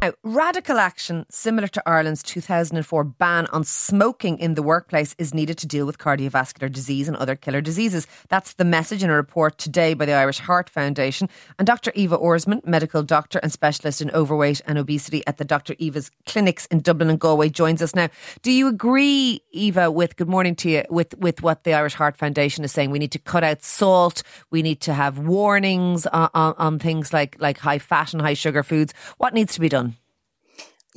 Now, radical action similar to Ireland's 2004 ban on smoking in the workplace is needed to deal with cardiovascular disease and other killer diseases. That's the message in a report today by the Irish Heart Foundation. And Dr. Eva Orsmond, medical doctor and specialist in overweight and obesity at the Dr. Eva's clinics in Dublin and Galway, joins us now. Do you agree, Eva, with good morning to you, with, with what the Irish Heart Foundation is saying? We need to cut out salt, we need to have warnings on, on, on things like, like high fat and high sugar foods. What needs to be done?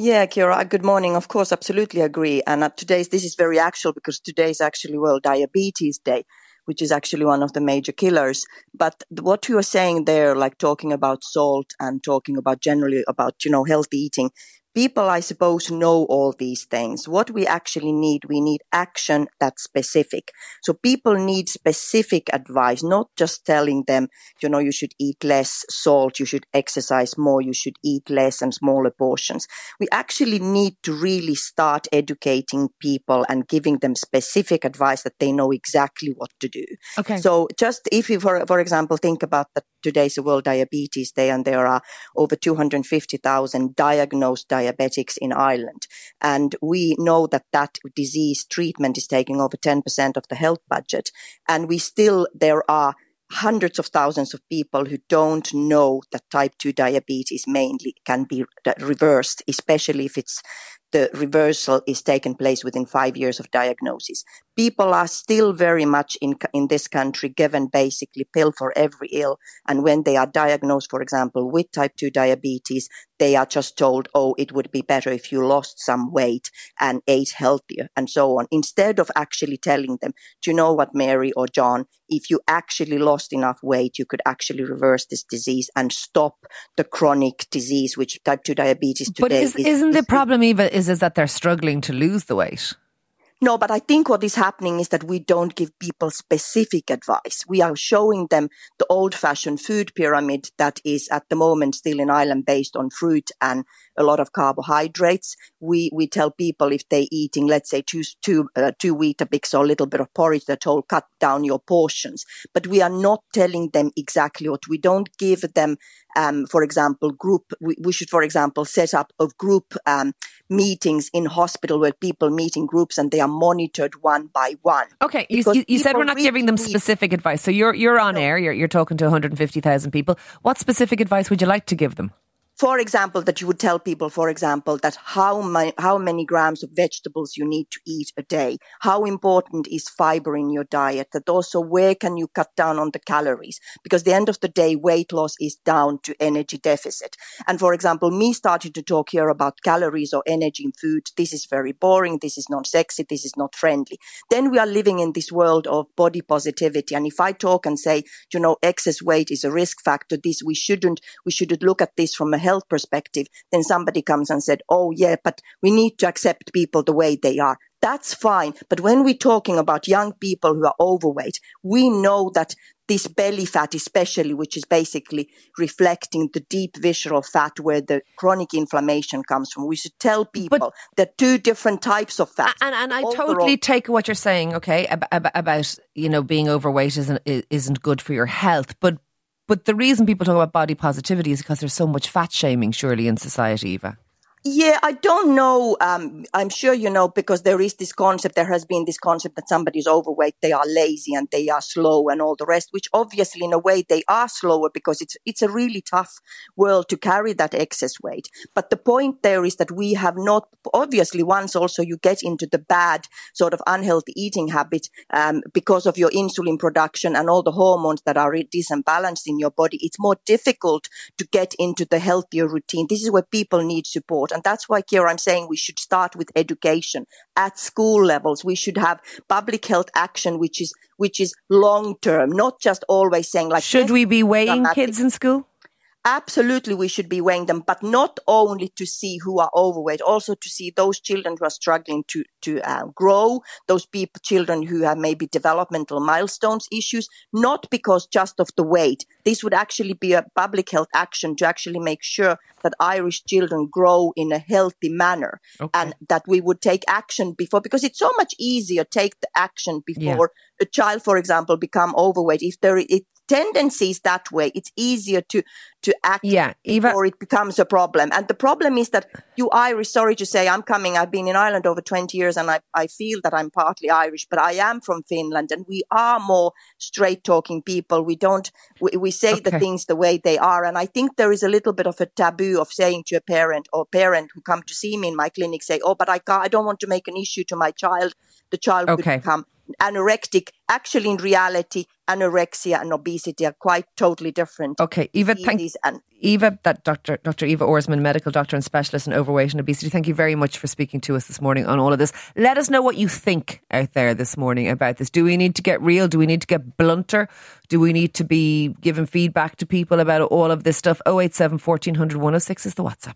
Yeah, Ciara, good morning. Of course, absolutely agree. And uh, today's, this is very actual because today is actually World Diabetes Day, which is actually one of the major killers. But what you are saying there, like talking about salt and talking about generally about, you know, healthy eating, people, I suppose, know all these things. What we actually need, we need action that's specific. So people need specific advice, not just telling them, you know, you should eat less salt, you should exercise more, you should eat less and smaller portions. We actually need to really start educating people and giving them specific advice that they know exactly what to do. Okay. So just if you, for, for example, think about that today's World Diabetes Day and there are over 250,000 diagnosed diabetes diabetics in Ireland. And we know that that disease treatment is taking over 10% of the health budget. And we still, there are hundreds of thousands of people who don't know that type 2 diabetes mainly can be uh, reversed, especially if it's the reversal is taken place within five years of diagnosis. People are still very much in, in this country given basically pill for every ill. And when they are diagnosed, for example, with type 2 diabetes, they are just told, oh, it would be better if you lost some weight and ate healthier and so on. Instead of actually telling them, do you know what, Mary or John, if you actually lost enough weight, you could actually reverse this disease and stop the chronic disease, which type 2 diabetes today but is, is, not the problem, Eva, is, is that they're struggling to lose the weight? No, but I think what is happening is that we don't give people specific advice. We are showing them the old fashioned food pyramid that is at the moment still in Ireland based on fruit and a lot of carbohydrates. We, we tell people if they're eating, let's say two, two, uh, two Weetabix or a little bit of porridge, they're told cut down your portions. But we are not telling them exactly what we don't give them. Um, for example, group, we, we, should, for example, set up a group, um, meetings in hospital where people meet in groups and they are monitored one by one. Okay, you, you, you said we're not really giving them specific advice. So you're you're on no. air. You're you're talking to 150,000 people. What specific advice would you like to give them? For example, that you would tell people, for example, that how many, how many grams of vegetables you need to eat a day, how important is fiber in your diet, that also where can you cut down on the calories? Because the end of the day, weight loss is down to energy deficit. And for example, me starting to talk here about calories or energy in food, this is very boring, this is not sexy, this is not friendly. Then we are living in this world of body positivity. And if I talk and say, you know, excess weight is a risk factor, this we shouldn't, we should look at this from a health perspective, then somebody comes and said, oh yeah, but we need to accept people the way they are. That's fine. But when we're talking about young people who are overweight, we know that this belly fat, especially, which is basically reflecting the deep visceral fat where the chronic inflammation comes from. We should tell people but, there are two different types of fat. And, and I Overall, totally take what you're saying, okay, about, about, you know, being overweight isn't, isn't good for your health. But but the reason people talk about body positivity is because there's so much fat shaming, surely, in society, Eva. Yeah, I don't know. Um, I'm sure you know because there is this concept. There has been this concept that somebody is overweight, they are lazy and they are slow and all the rest. Which obviously, in a way, they are slower because it's it's a really tough world to carry that excess weight. But the point there is that we have not. Obviously, once also you get into the bad sort of unhealthy eating habit um, because of your insulin production and all the hormones that are disbalanced in your body, it's more difficult to get into the healthier routine. This is where people need support. And that's why, Ciara, I'm saying we should start with education at school levels. We should have public health action, which is, which is long term, not just always saying like, should we be weighing kids in school? Absolutely we should be weighing them, but not only to see who are overweight, also to see those children who are struggling to to uh, grow, those people, children who have maybe developmental milestones issues, not because just of the weight. This would actually be a public health action to actually make sure that Irish children grow in a healthy manner okay. and that we would take action before, because it's so much easier take the action before yeah. a child, for example, become overweight. If there, it, tendencies that way, it's easier to to act yeah, Eva- before it becomes a problem. And the problem is that you Irish, sorry to say, I'm coming, I've been in Ireland over 20 years and I, I feel that I'm partly Irish, but I am from Finland and we are more straight talking people. We don't, we, we say okay. the things the way they are. And I think there is a little bit of a taboo of saying to a parent or parent who come to see me in my clinic, say, oh, but I can't, I don't want to make an issue to my child. The child okay. would become anorectic. Actually, in reality, anorexia and obesity are quite totally different. Okay, Eva, thank and Eva, that Dr. Dr. Eva Orsmond, medical doctor and specialist in overweight and obesity. Thank you very much for speaking to us this morning on all of this. Let us know what you think out there this morning about this. Do we need to get real? Do we need to get blunter? Do we need to be giving feedback to people about all of this stuff? 087 1400 106 is the WhatsApp.